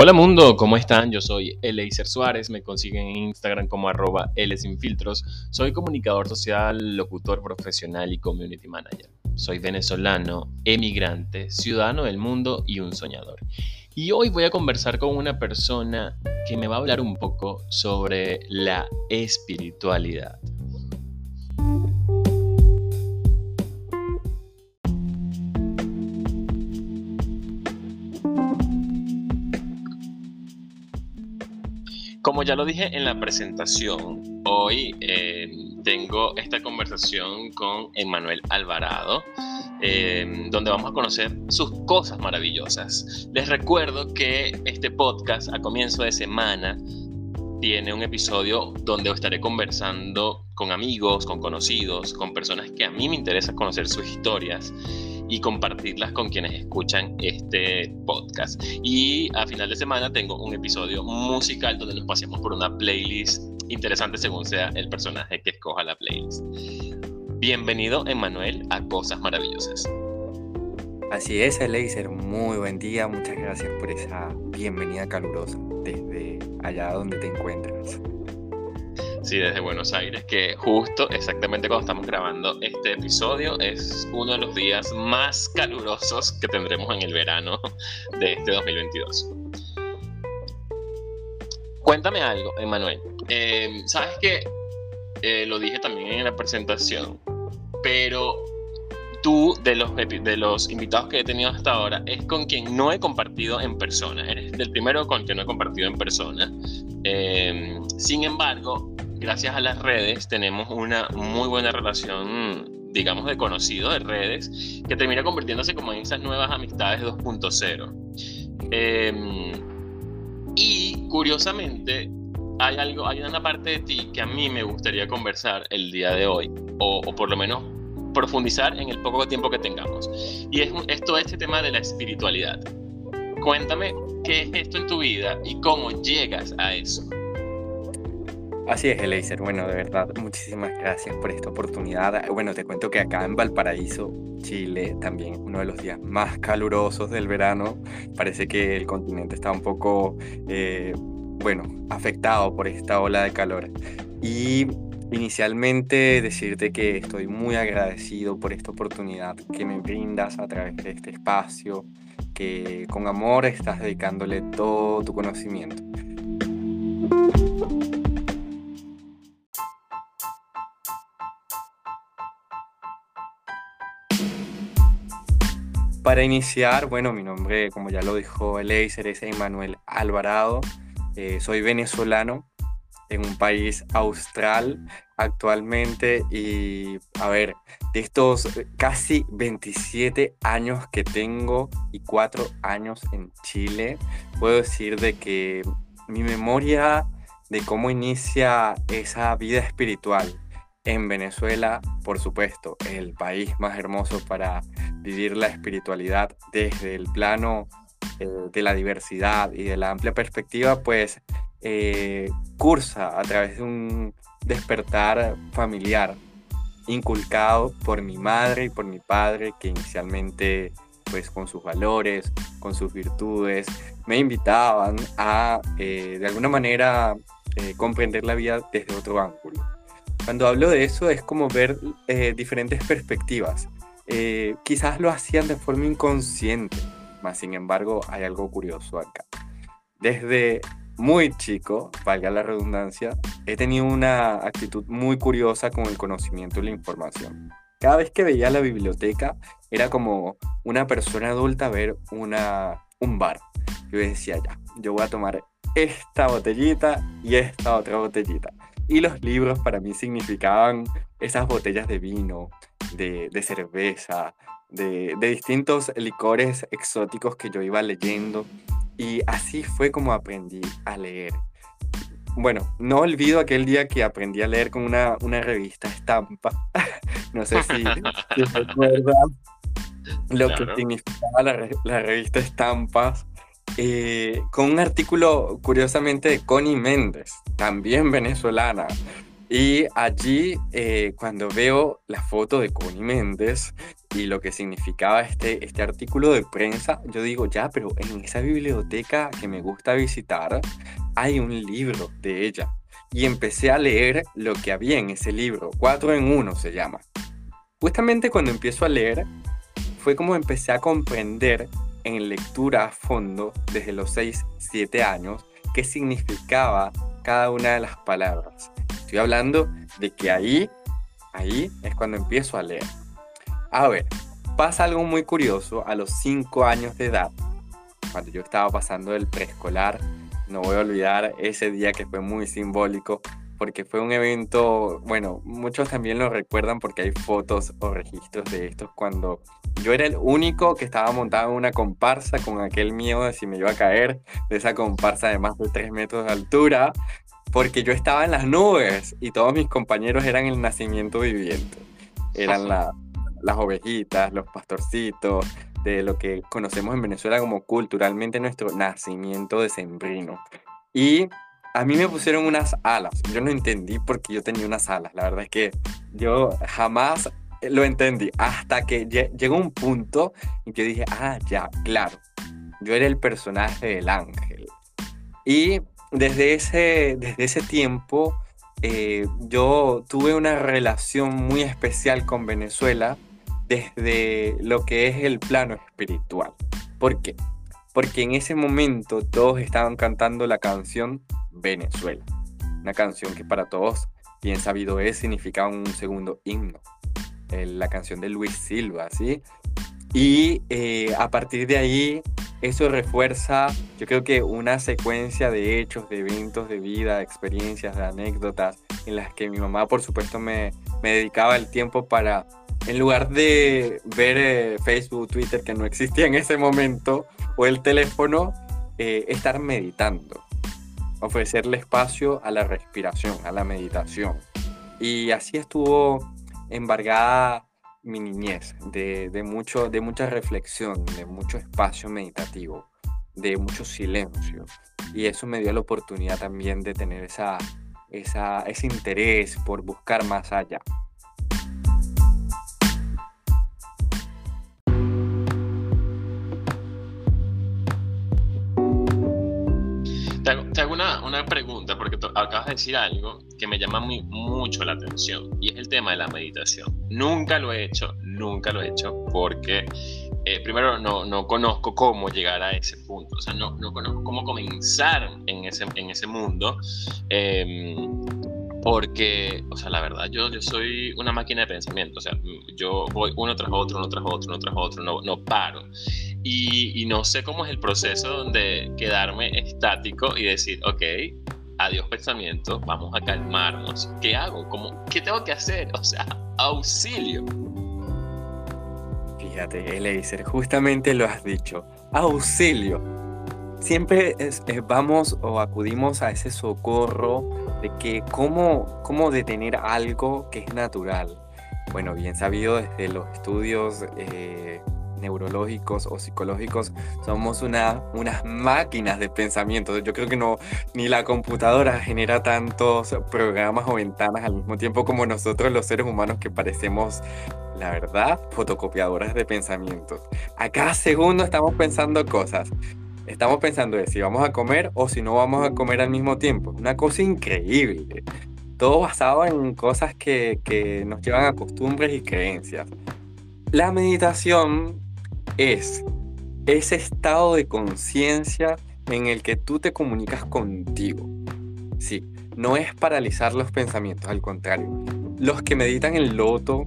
Hola mundo, ¿cómo están? Yo soy Eleiser Suárez, me consiguen en Instagram como arroba Sinfiltros. Soy comunicador social, locutor profesional y community manager. Soy venezolano, emigrante, ciudadano del mundo y un soñador. Y hoy voy a conversar con una persona que me va a hablar un poco sobre la espiritualidad. Como ya lo dije en la presentación, hoy eh, tengo esta conversación con Emanuel Alvarado, eh, donde vamos a conocer sus cosas maravillosas. Les recuerdo que este podcast a comienzo de semana tiene un episodio donde estaré conversando con amigos, con conocidos, con personas que a mí me interesa conocer sus historias y compartirlas con quienes escuchan este podcast. Y a final de semana tengo un episodio musical donde nos pasemos por una playlist interesante según sea el personaje que escoja la playlist. Bienvenido, Emanuel, a Cosas Maravillosas. Así es, Eleiser, muy buen día, muchas gracias por esa bienvenida calurosa desde allá donde te encuentras. Sí, desde Buenos Aires, que justo exactamente cuando estamos grabando este episodio es uno de los días más calurosos que tendremos en el verano de este 2022. Cuéntame algo, Emanuel. Em, Sabes que eh, lo dije también en la presentación, pero tú, de los, de los invitados que he tenido hasta ahora, es con quien no he compartido en persona. Eres el primero con quien no he compartido en persona. Em, sin embargo, gracias a las redes tenemos una muy buena relación, digamos, de conocido de redes, que termina convirtiéndose como en esas nuevas amistades 2.0. Em, y curiosamente, hay algo, hay una parte de ti que a mí me gustaría conversar el día de hoy, o, por lo menos profundizar en el poco tiempo que tengamos. Y es, es todo este tema de la espiritualidad. Cuéntame qué es esto en tu vida y cómo llegas a eso. Así es, Eleiser. Bueno, de verdad, muchísimas gracias por esta oportunidad. Bueno, te cuento que acá en Valparaíso, Chile, también uno de los días más calurosos del verano. Parece que el continente está un poco, eh, bueno, afectado por esta ola de calor. Y inicialmente decirte que estoy muy agradecido por esta oportunidad que me brindas a través de este espacio, que con amor estás dedicándole todo tu conocimiento. Para iniciar, bueno, mi nombre, como ya lo dijo Eleiser, es Emanuel Alvarado. Eh, soy venezolano en un país austral actualmente y, a ver, de estos casi 27 años que tengo y 4 años en Chile, puedo decir de que mi memoria de cómo inicia esa vida espiritual en Venezuela, por supuesto, el país más hermoso para vivir la espiritualidad desde el plano eh, de la diversidad y de la amplia perspectiva, pues eh, cursa a través de un despertar familiar inculcado por mi madre y por mi padre, que inicialmente pues con sus valores, con sus virtudes, me invitaban a eh, de alguna manera comprender la vida desde otro ángulo. Cuando hablo de eso es como ver eh, diferentes perspectivas. Eh, quizás lo hacían de forma inconsciente, mas sin embargo hay algo curioso acá. Desde muy chico, valga la redundancia, he tenido una actitud muy curiosa con el conocimiento y la información. Cada vez que veía la biblioteca era como una persona adulta ver una, un bar. Yo decía, ya, yo voy a tomar esta botellita y esta otra botellita. Y los libros para mí significaban esas botellas de vino, de, cerveza, de, distintos licores exóticos que yo iba leyendo. Y así fue como aprendí a leer. Bueno, no olvido aquel día que aprendí a leer con una, una revista estampa. no sé si, recuerdas lo que significaba la, la revista Estampas. Eh, con un artículo curiosamente de Connie Méndez, también venezolana, Y allí, eh, cuando veo la foto de Connie Méndez y lo que significaba este, este artículo de prensa, yo digo, ya, pero en esa biblioteca que me gusta visitar, hay un libro de ella. Y empecé a leer lo que había en ese libro, Cuatro en Uno se llama. Justamente cuando empiezo a leer, fue como empecé a comprender en lectura a fondo desde los 6, 7 años qué significaba cada una de las palabras. Estoy hablando de que ahí, ahí es cuando empiezo a leer. A ver, pasa algo muy curioso a los 5 años de edad, cuando yo estaba pasando del preescolar, no voy a olvidar ese día que fue muy simbólico porque fue un evento, bueno, muchos también lo recuerdan porque hay fotos o registros de estos cuando yo era el único que estaba montado en una comparsa con aquel miedo de si me iba a caer de esa comparsa de más de 3 metros de altura, porque yo estaba en las nubes y todos mis compañeros eran el nacimiento viviente. Eran las ovejitas, los pastorcitos, de lo que conocemos en Venezuela como culturalmente nuestro nacimiento decembrino. Y a mí me pusieron unas alas. Yo no entendí por qué yo tenía unas alas. La verdad es que yo jamás lo entendí hasta que llegó un punto en que dije, ah, ya, claro, yo era el personaje del ángel. Y desde ese, desde ese tiempo eh, yo tuve una relación muy especial con Venezuela desde lo que es el plano espiritual. ¿Por qué? Porque en ese momento todos estaban cantando la canción Venezuela. Una canción que para todos, bien sabido es, significaba un segundo himno. Eh, la canción de Luis Silva, ¿sí? Y eh, a partir de ahí, eso refuerza, yo creo que una secuencia de hechos, de eventos de vida, de experiencias, de anécdotas, en las que mi mamá, por supuesto, me, dedicaba el tiempo para, en lugar de ver eh, Facebook, Twitter, que no existía en ese momento, o el teléfono, estar meditando ofrecerle espacio a la respiración, a la meditación. Y así estuvo embargada mi niñez de, mucho, de mucha reflexión, de mucho espacio meditativo, de mucho silencio. Y eso me dio la oportunidad también de tener esa, esa, ese interés por buscar más allá. Te hago, una, una, pregunta, porque acabas de decir algo que me llama muy, mucho la atención, y es el tema de la meditación. Nunca lo he hecho, nunca lo he hecho, porque eh, primero no, no, conozco cómo llegar a ese punto, o sea, no, no conozco cómo comenzar en ese, en ese mundo. Eh, porque, o sea, la verdad, yo, yo soy una máquina de pensamiento, o sea, yo voy uno tras otro, uno tras otro, uno tras otro, no, no paro. Y, no sé cómo es el proceso de quedarme estático y decir, ok, adiós pensamiento, vamos a calmarnos. ¿Qué hago? ¿Cómo, ¿Qué tengo que hacer? O sea, auxilio. Fíjate, Eleiser, justamente lo has dicho. Auxilio. Siempre vamos o acudimos a ese socorro de que cómo, cómo detener algo que es natural. Bueno, bien sabido desde los estudios eh, neurológicos o psicológicos, somos una, unas máquinas de pensamiento. Yo creo que no, ni la computadora genera tantos programas o ventanas al mismo tiempo como nosotros los seres humanos que parecemos, la verdad, fotocopiadoras de pensamientos. A cada segundo estamos pensando cosas estamos pensando de si vamos a comer o si no vamos a comer al mismo tiempo. Una cosa increíble. Todo basado en cosas que, que nos llevan a costumbres y creencias. La meditación es ese estado de conciencia en el que tú te comunicas contigo. Sí, no es paralizar los pensamientos, al contrario. Los que meditan en loto,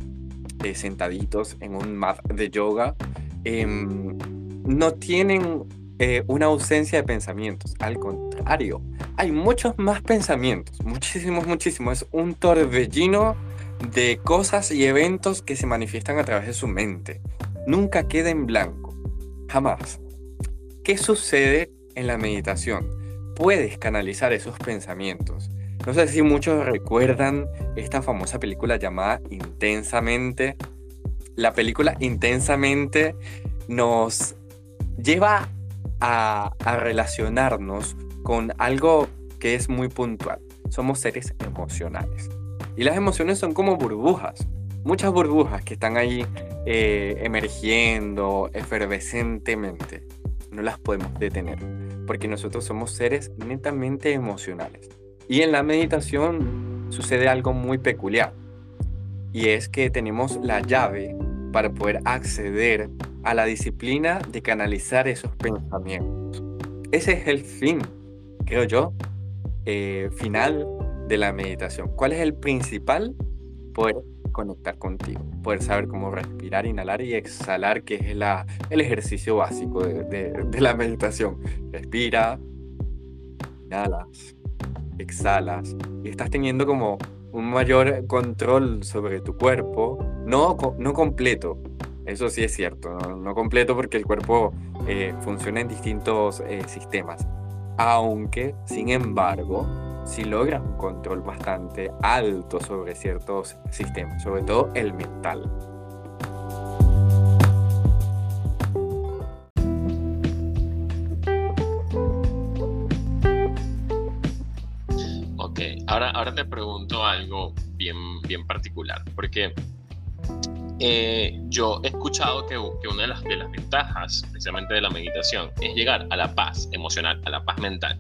eh, sentaditos en un mat de yoga, em, no tienen eh, una ausencia de pensamientos. Al contrario, hay muchos más pensamientos, muchísimos, muchísimos. Es un torbellino de cosas y eventos que se manifiestan a través de su mente. Nunca queda en blanco, jamás. ¿Qué sucede en la meditación? Puedes canalizar esos pensamientos. No sé si muchos recuerdan esta famosa película llamada Intensamente. La película Intensamente nos lleva a, relacionarnos con algo que es muy puntual. Somos seres emocionales. Y las emociones son como burbujas, muchas burbujas que están ahí eh, emergiendo efervescentemente. No las podemos detener, porque nosotros somos seres netamente emocionales. Y en la meditación sucede algo muy peculiar, y es que tenemos la llave para poder acceder a la disciplina de canalizar esos pensamientos. Ese es el fin, creo yo, eh, final de la meditación. ¿Cuál es el principal? Poder conectar contigo, poder saber cómo respirar, inhalar y exhalar, que es el ejercicio básico de, de la meditación. Respira, inhalas, exhalas y estás teniendo como un mayor control sobre tu cuerpo, no, no completo, eso sí es cierto, no, completo porque el cuerpo eh, funciona en distintos eh, sistemas, aunque sin embargo si logras un control bastante alto sobre ciertos sistemas, sobre todo el mental. Ahora, ahora te pregunto algo bien, bien particular, porque eh, yo he escuchado que, que una de las, de las, ventajas precisamente de la meditación es llegar a la paz emocional, a la paz mental,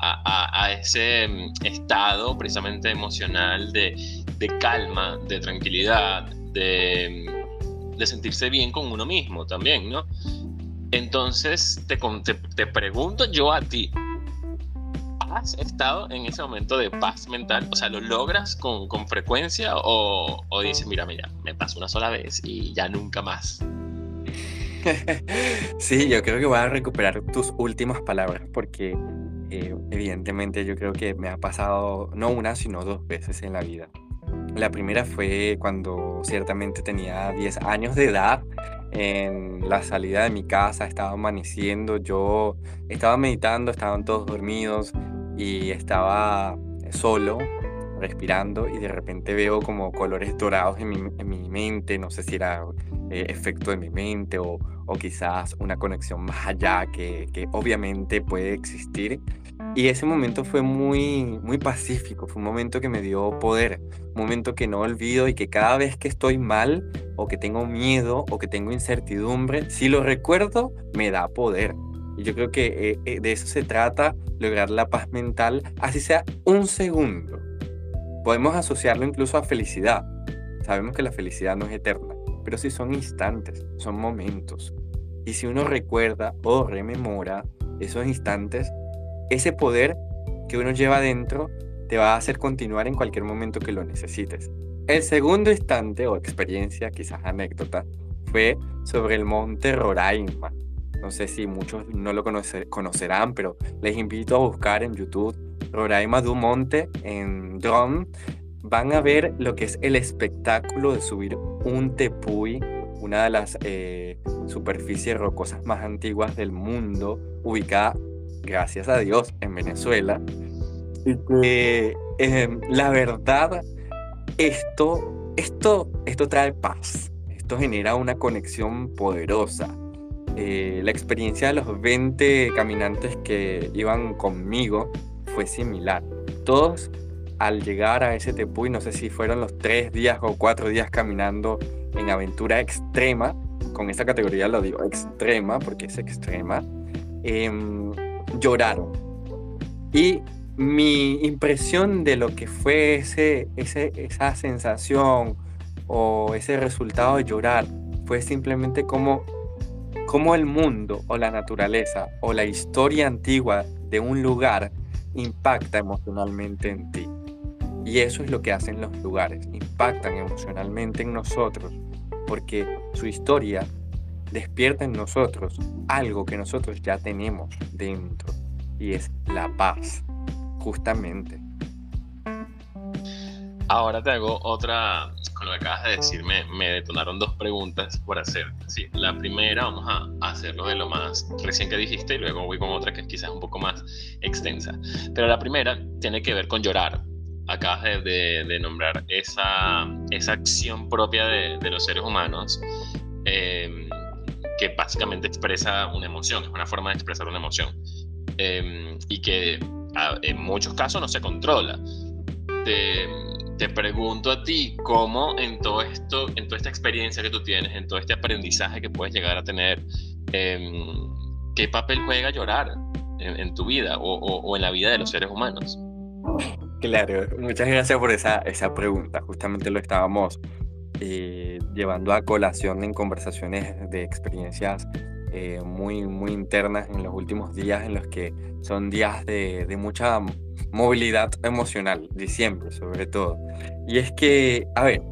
a, ese mm, estado precisamente emocional de, de calma, de tranquilidad, de, mm, de, sentirse bien con uno mismo también, ¿no? Entonces te, te, te pregunto yo a ti, has estado en ese momento de paz mental? O sea, ¿lo logras con, con frecuencia o, o, dices, mira, mira, me pasó una sola vez y ya nunca más? sí, yo creo que voy a recuperar tus últimas palabras porque eh, evidentemente yo creo que me ha pasado no una, sino dos veces en la vida. La primera fue cuando ciertamente tenía 10 años de edad, en la salida de mi casa, estaba amaneciendo, yo estaba meditando, estaban todos dormidos, y estaba solo, respirando y de repente veo como colores dorados en mi, en mi mente, no sé si era eh, efecto de mi mente o, o, quizás una conexión más allá que, que, obviamente puede existir. Y ese momento fue muy, muy pacífico, fue un momento que me dio poder, un momento que no olvido y que cada vez que estoy mal o que tengo miedo o que tengo incertidumbre, si lo recuerdo, me da poder. Y yo creo que eh, eh, de eso se trata, lograr la paz mental, así sea un segundo. Podemos asociarlo incluso a felicidad. Sabemos que la felicidad no es eterna, pero sí son instantes, son momentos. Y si uno recuerda o rememora esos instantes, ese poder que uno lleva dentro te va a hacer continuar en cualquier momento que lo necesites. El segundo instante o experiencia, quizás anécdota, fue sobre el monte Roraima no sé si muchos no lo conocerán, pero les invito a buscar en YouTube Roraima du Monte en drone. Van a ver lo que es el espectáculo de subir un tepuy, una de las eh, superficies rocosas más antiguas del mundo, ubicada, gracias a Dios, en Venezuela. Que em, la verdad, esto, esto, esto trae paz. Esto genera una conexión poderosa eh, la experiencia de los 20 caminantes que iban conmigo fue similar. Todos al llegar a ese Tepuy, no sé si fueron los tres días o cuatro días caminando en aventura extrema, con esta categoría lo digo extrema porque es extrema, em, lloraron. Y mi impresión de lo que fue ese, ese, esa sensación o ese resultado de llorar fue simplemente como cómo el mundo o la naturaleza o la historia antigua de un lugar impacta emocionalmente en ti. Y eso es lo que hacen los lugares, impactan emocionalmente en nosotros, porque su historia despierta en nosotros algo que nosotros ya tenemos dentro, y es la paz, justamente. Ahora te hago otra, con lo que acabas de decir, me, detonaron dos preguntas por hacer. Sí, la primera, vamos a hacerlo de lo más recién que dijiste y luego voy con otra que es quizás un poco más extensa. Pero la primera tiene que ver con llorar. Acabas de, nombrar esa, esa acción propia de, los seres humanos em, que básicamente expresa una emoción, es una forma de expresar una emoción em, y que en muchos casos no se controla. De, te pregunto a ti, ¿cómo en todo esto, en toda esta experiencia que tú tienes, en todo este aprendizaje que puedes llegar a tener, em, qué papel juega llorar en, tu vida o, en la vida de los seres humanos? Claro, muchas gracias por esa, esa pregunta. Justamente lo estábamos eh, llevando a colación en conversaciones de experiencias eh, muy, muy internas en los últimos días, en los que son días de, de mucha movilidad emocional, diciembre sobre todo. Y es que, a ver,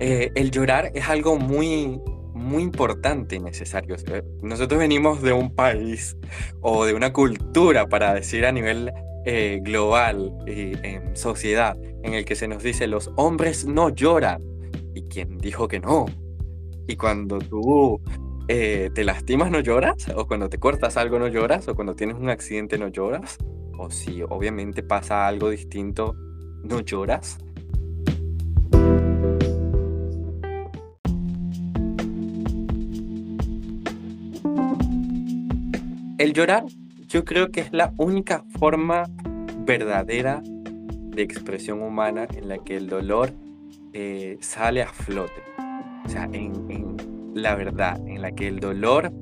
eh, el llorar es algo muy, muy importante y necesario. Nosotros venimos de un país o de una cultura, para decir a nivel eh, global y en sociedad, en el que se nos dice los hombres no lloran. ¿Y quién dijo que no? Y cuando tú eh, te lastimas no lloras, o cuando te cortas algo no lloras, o cuando tienes un accidente no lloras, o si obviamente pasa algo distinto, no lloras. El llorar yo creo que es la única forma verdadera de expresión humana en la que el dolor eh, sale a flote. O sea, en la verdad, en la que el dolor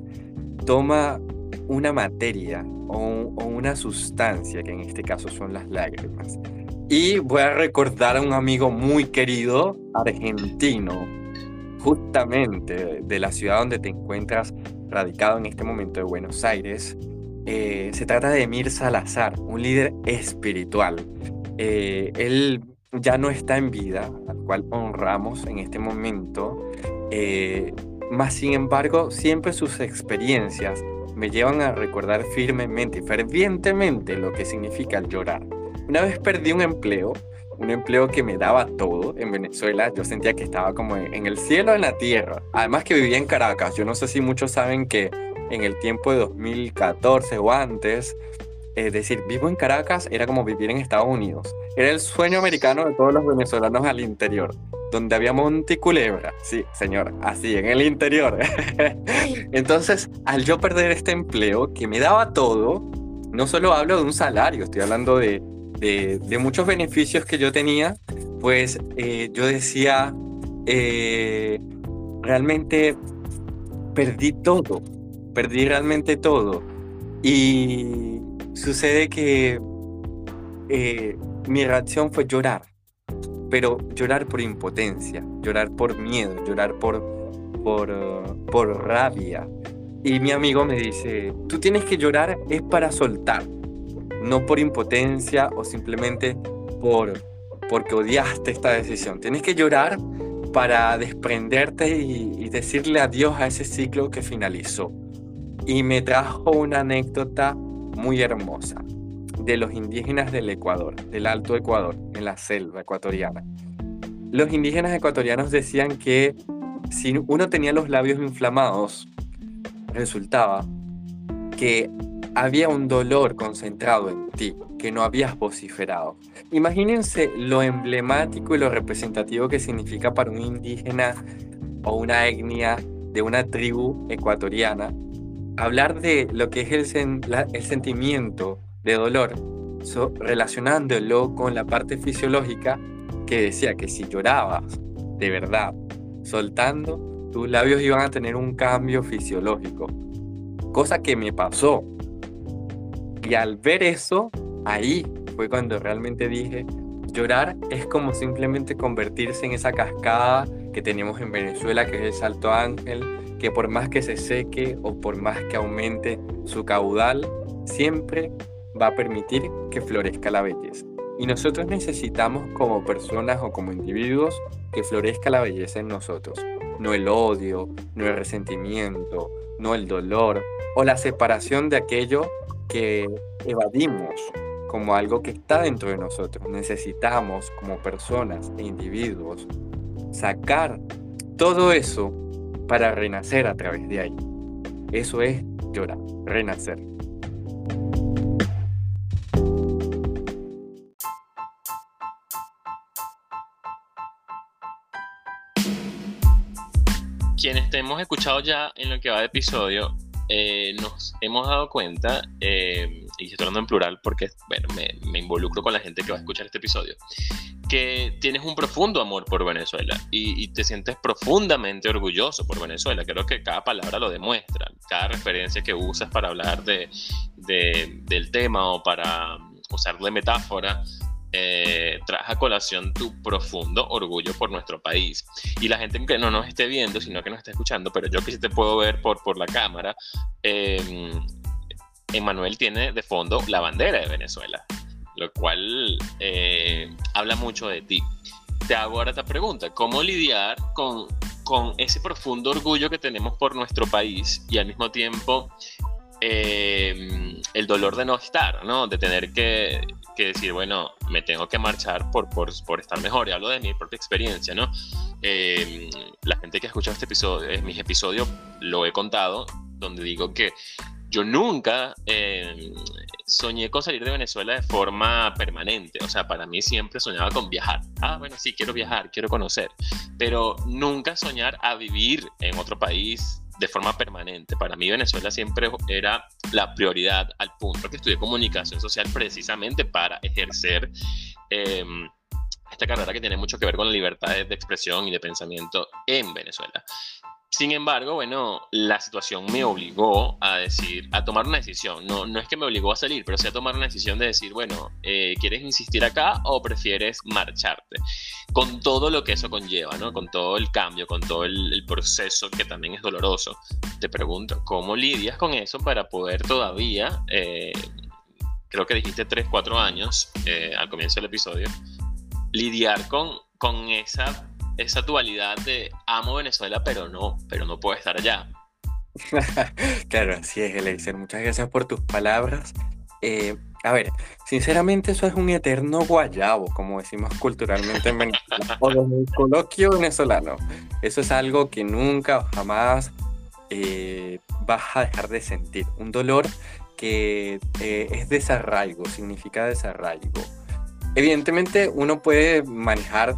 toma una materia o, una sustancia, que en este caso son las lágrimas. Y voy a recordar a un amigo muy querido, argentino, justamente de la ciudad donde te encuentras radicado en este momento de Buenos Aires. Eh, se trata de Emir Salazar, un líder espiritual. Eh, él ya no está en vida, al cual honramos en este momento. Eh, más sin embargo, siempre sus experiencias me llevan a recordar firmemente y fervientemente lo que significa llorar. Una vez perdí un empleo, un empleo que me daba todo en Venezuela, yo sentía que estaba como en el cielo, en la tierra. Además que vivía en Caracas, yo no sé si muchos saben que en el tiempo de 2014 o antes, es decir, vivo en Caracas era como vivir en Estados Unidos. Era el sueño americano de todos los venezolanos al interior donde había monticulebra. Sí, señor, así, en el interior. Entonces, al yo perder este empleo que me daba todo, no solo hablo de un salario, estoy hablando de, de, muchos beneficios que yo tenía, pues eh, yo decía, eh, realmente perdí todo, perdí realmente todo. Y sucede que eh, mi reacción fue llorar pero llorar por impotencia, llorar por miedo, llorar por, por, por rabia. Y mi amigo me dice, tú tienes que llorar es para soltar, no por impotencia o simplemente por porque odiaste esta decisión. Tienes que llorar para desprenderte y, y decirle adiós a ese ciclo que finalizó. Y me trajo una anécdota muy hermosa de los indígenas del Ecuador, del Alto Ecuador, en la selva ecuatoriana. Los indígenas ecuatorianos decían que si uno tenía los labios inflamados, resultaba que había un dolor concentrado en ti, que no habías vociferado. Imagínense lo emblemático y lo representativo que significa para un indígena o una etnia de una tribu ecuatoriana hablar de lo que es el, el sentimiento de dolor, relacionándolo con la parte fisiológica que decía que si llorabas de verdad, soltando, tus labios iban a tener un cambio fisiológico. Cosa que me pasó. Y al ver eso, ahí fue cuando realmente dije, llorar es como simplemente convertirse en esa cascada que tenemos en Venezuela, que es el Salto Ángel, que por más que se seque o por más que aumente su caudal, siempre va a permitir que florezca la belleza. Y nosotros necesitamos como personas o como individuos que florezca la belleza en nosotros. No el odio, no el resentimiento, no el dolor o la separación de aquello que evadimos como algo que está dentro de nosotros. Necesitamos como personas e individuos sacar todo eso para renacer a través de ahí. Eso es llorar, renacer. Quienes te hemos escuchado ya en lo que va de episodio, eh, nos hemos dado cuenta, eh, y estoy hablando en plural porque bueno, me, me, involucro con la gente que va a escuchar este episodio, que tienes un profundo amor por Venezuela y, te sientes profundamente orgulloso por Venezuela. Creo que cada palabra lo demuestra, cada referencia que usas para hablar de, de, del tema o para usar de metáfora eh, traes a colación tu profundo orgullo por nuestro país. Y la gente que no nos esté viendo, sino que nos esté escuchando, pero yo que sí te puedo ver por, por la cámara, eh, Emanuel tiene de fondo la bandera de Venezuela, lo cual eh, habla mucho de ti. Te hago ahora esta pregunta, ¿cómo lidiar con, con ese profundo orgullo que tenemos por nuestro país y al mismo tiempo eh, el dolor de no estar, ¿no? De tener que, que, decir, bueno, me tengo que marchar por, por, por, estar mejor. Y hablo de mi propia experiencia, ¿no? Eh, la gente que ha escuchado este episodio, eh, mis episodios, lo he contado, donde digo que yo nunca soñé con salir de Venezuela de forma permanente. O sea, para mí siempre soñaba con viajar. Ah, bueno, sí, quiero viajar, quiero conocer. Pero nunca soñar a vivir en otro país de forma permanente. Para mí Venezuela siempre era la prioridad al punto que estudié comunicación social precisamente para ejercer em, esta carrera que tiene mucho que ver con la libertad de expresión y de pensamiento en Venezuela. Sin embargo, bueno, la situación me obligó a decir, a tomar una decisión. No, no es que me obligó a salir, pero sí a tomar una decisión de decir, bueno, eh, ¿quieres insistir acá o prefieres marcharte? Con todo lo que eso conlleva, ¿no? Con todo el cambio, con todo el, proceso que también es doloroso. Te pregunto, ¿cómo lidias con eso para poder todavía, eh, creo que dijiste 3, 4 años eh, al comienzo del episodio, lidiar con, con esa esa dualidad de amo Venezuela, pero no, pero no puedo estar allá. claro, así es, Eleiser. Muchas gracias por tus palabras. Eh, a ver, sinceramente eso es un eterno guayabo, como decimos culturalmente en Venezuela, o en el coloquio venezolano. Eso es algo que nunca jamás eh, vas a dejar de sentir. Un dolor que eh, es desarraigo, significa desarraigo. Evidentemente uno puede manejar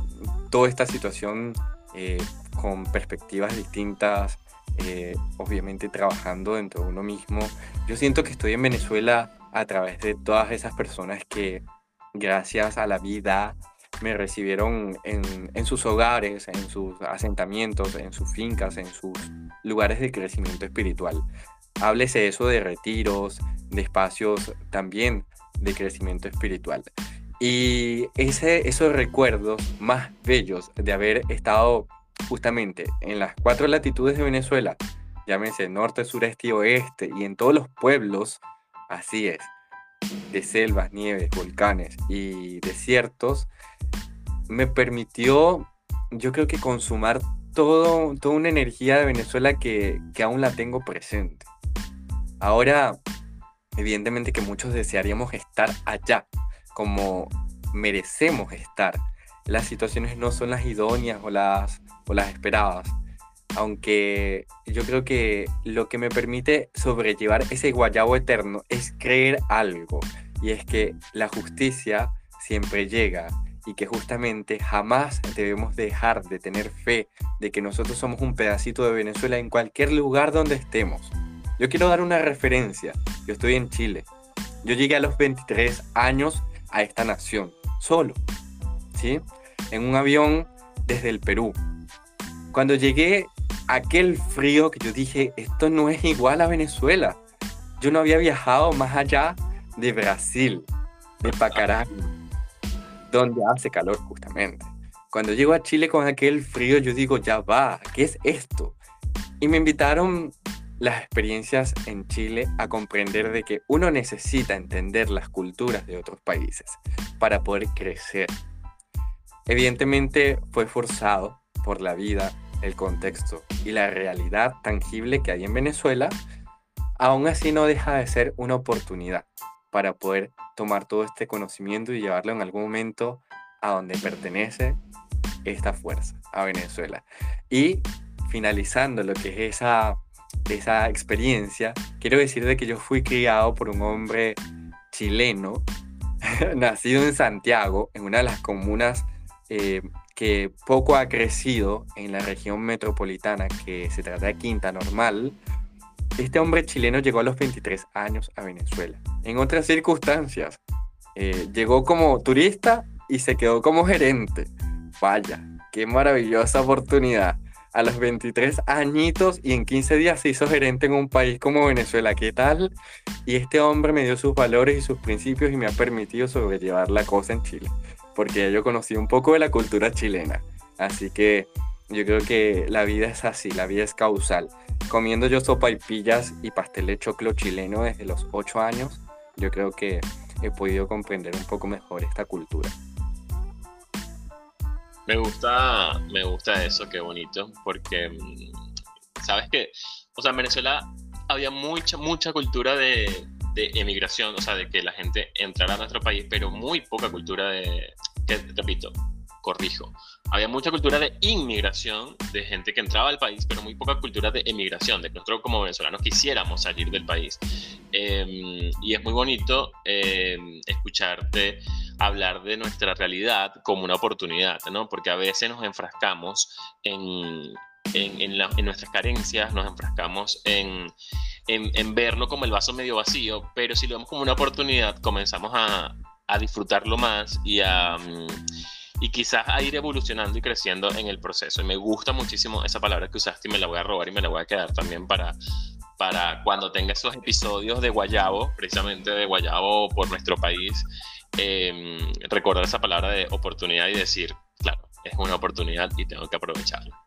toda esta situación eh, con perspectivas distintas, eh, obviamente trabajando dentro de uno mismo. Yo siento que estoy en Venezuela a través de todas esas personas que gracias a la vida me recibieron en, en, sus hogares, en sus asentamientos, en sus fincas, en sus lugares de crecimiento espiritual. Háblese eso de retiros, de espacios también de crecimiento espiritual. Y esos recuerdos más bellos de haber estado justamente en las cuatro latitudes de Venezuela, llámese norte, sureste y oeste, y en todos los pueblos, así es, de selvas, nieves, volcanes y desiertos, me permitió, yo creo que consumar todo, toda una energía de Venezuela que, que aún la tengo presente. Ahora, evidentemente que muchos desearíamos estar allá, como merecemos estar. Las situaciones no son las idóneas o las, o las esperadas. Aunque yo creo que lo que me permite sobrellevar ese guayabo eterno es creer algo. Y es que la justicia siempre llega y que justamente jamás debemos dejar de tener fe de que nosotros somos un pedacito de Venezuela en cualquier lugar donde estemos. Yo quiero dar una referencia. Yo estoy en Chile. Yo llegué a los 23 años a esta nación, solo, ¿sí? En un avión desde el Perú. Cuando llegué aquel frío que yo dije, esto no es igual a Venezuela. Yo no había viajado más allá de Brasil, de Pacaraí, donde hace calor justamente. Cuando llego a Chile con aquel frío, yo digo, ya va, ¿qué es esto? Y me invitaron las experiencias en Chile a comprender de que uno necesita entender las culturas de otros países para poder crecer. Evidentemente fue forzado por la vida, el contexto y la realidad tangible que hay en Venezuela, aún así no deja de ser una oportunidad para poder tomar todo este conocimiento y llevarlo en algún momento a donde pertenece esta fuerza, a Venezuela. Y finalizando lo que es esa de esa experiencia, quiero decir de que yo fui criado por un hombre chileno, nacido en Santiago, en una de las comunas eh, que poco ha crecido en la región metropolitana, que se trata de Quinta Normal, este hombre chileno llegó a los 23 años a Venezuela. En otras circunstancias, eh, llegó como turista y se quedó como gerente. Vaya, qué maravillosa oportunidad. A los 23 añitos y en 15 días se hizo gerente en un país como Venezuela. ¿Qué tal? Y este hombre me dio sus valores y sus principios y me ha permitido sobrellevar la cosa en Chile. Porque yo conocí un poco de la cultura chilena. Así que yo creo que la vida es así, la vida es causal. Comiendo yo sopa y pillas y pastel de choclo chileno desde los 8 años, yo creo que he podido comprender un poco mejor esta cultura. Me gusta, me gusta eso, qué bonito, porque mm, sabes que, o sea, en Venezuela había mucha, mucha cultura de, de emigración, o sea, de que la gente entrara a nuestro país, pero muy poca cultura de, que, repito, corrijo, había mucha cultura de inmigración, de gente que entraba al país, pero muy poca cultura de emigración, de que nosotros como venezolanos quisiéramos salir del país. Em, y es muy bonito em, escucharte hablar de nuestra realidad como una oportunidad, ¿no? Porque a veces nos enfrascamos en, en, nuestras carencias, nos enfrascamos en, en, verlo como el vaso medio vacío, pero si lo vemos como una oportunidad, comenzamos a, a disfrutarlo más y a... Mm, y quizás a ir evolucionando y creciendo en el proceso. Y me gusta muchísimo esa palabra que usaste y me la voy a robar y me la voy a quedar también para, para cuando tenga esos episodios de Guayabo, precisamente de Guayabo por nuestro país, em, recordar esa palabra de oportunidad y decir, claro, es una oportunidad y tengo que aprovecharla.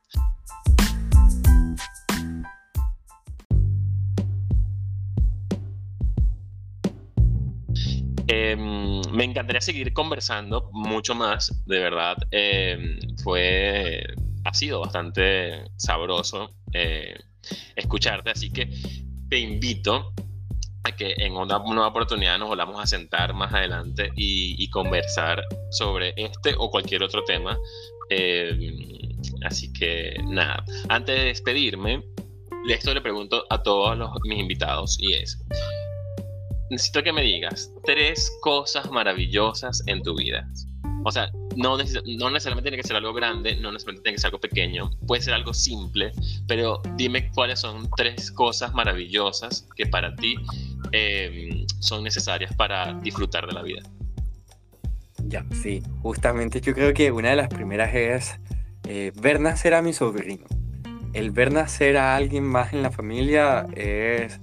Em, me encantaría seguir conversando mucho más, de verdad. Em, fue, ha sido bastante sabroso eh, escucharte, así que te invito a que en una nueva oportunidad nos volvamos a sentar más adelante y, conversar sobre este o cualquier otro tema. Em, así que nada, antes de despedirme, esto le pregunto a todos mis invitados y es, necesito que me digas tres cosas maravillosas en tu vida. O sea, no, no, necesariamente tiene que ser algo grande, no necesariamente tiene que ser algo pequeño, puede ser algo simple, pero dime cuáles son tres cosas maravillosas que para ti em, son necesarias para disfrutar de la vida. Ya, sí, justamente yo creo que una de las primeras es eh, ver nacer a mi sobrino. El ver nacer a alguien más en la familia es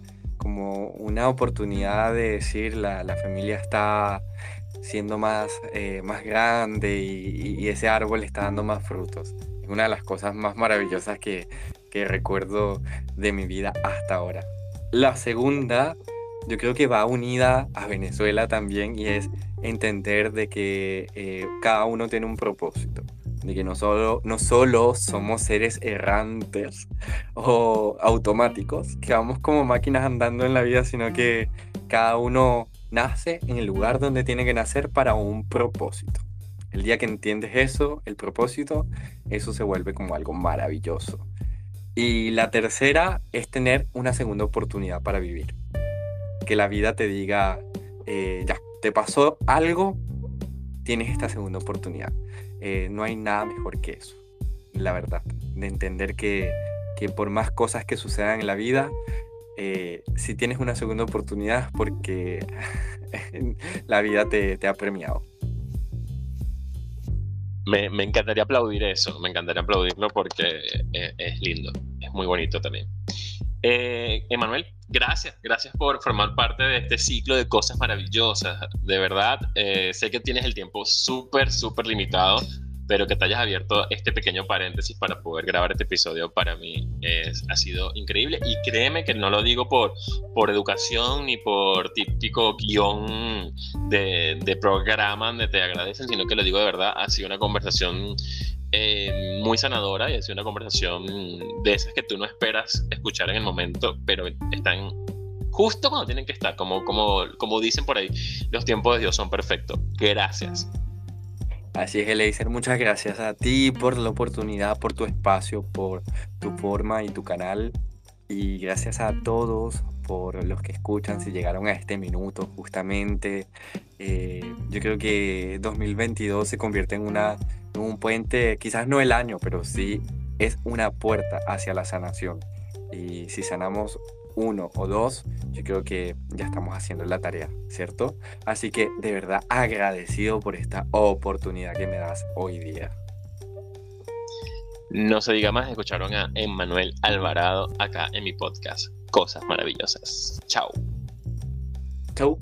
una oportunidad de decir la, la familia está siendo más, eh, más grande y, ese árbol está dando más frutos. Es una de las cosas más maravillosas que, que recuerdo de mi vida hasta ahora. La segunda, yo creo que va unida a Venezuela también y es entender de que eh, cada uno tiene un propósito de que no solo, no solo somos seres errantes o automáticos, que vamos como máquinas andando en la vida, sino que cada uno nace en el lugar donde tiene que nacer para un propósito. El día que entiendes eso, el propósito, eso se vuelve como algo maravilloso. Y la tercera es tener una segunda oportunidad para vivir. Que la vida te diga, eh, ya, te pasó algo, tienes esta segunda oportunidad. Eh, no hay nada mejor que eso, la verdad, de entender que, por más cosas que sucedan en la vida, eh, si tienes una segunda oportunidad porque la vida te, ha premiado. Me, encantaría aplaudir eso, me encantaría aplaudirlo porque es, es lindo, es muy bonito también. Eh, Emanuel, gracias, gracias por formar parte de este ciclo de cosas maravillosas. De verdad, eh, sé que tienes el tiempo súper, súper limitado, pero que te hayas abierto este pequeño paréntesis para poder grabar este episodio para mí ha sido increíble. Y créeme que no lo digo por, por educación ni por típico guion de, de programa donde te agradecen, sino que lo digo de verdad, ha sido una conversación eh, muy sanadora y ha sido una conversación de esas que tú no esperas escuchar en el momento, pero están justo cuando tienen que estar, como, como, como dicen por ahí, los tiempos de Dios son perfectos. Gracias. Así es, Eleiser, muchas gracias a ti por la oportunidad, por tu espacio, por tu forma y tu canal. Y gracias a todos por los que escuchan, si llegaron a este minuto justamente. Eh, yo creo que 2022 se convierte en una un puente, quizás no el año, pero sí es una puerta hacia la sanación. Y si sanamos uno o dos, yo creo que ya estamos haciendo la tarea, ¿cierto? Así que de verdad agradecido por esta oportunidad que me das hoy día. No se diga más, escucharon a Emmanuel Alvarado acá en mi podcast. Cosas maravillosas. Chao. Chao.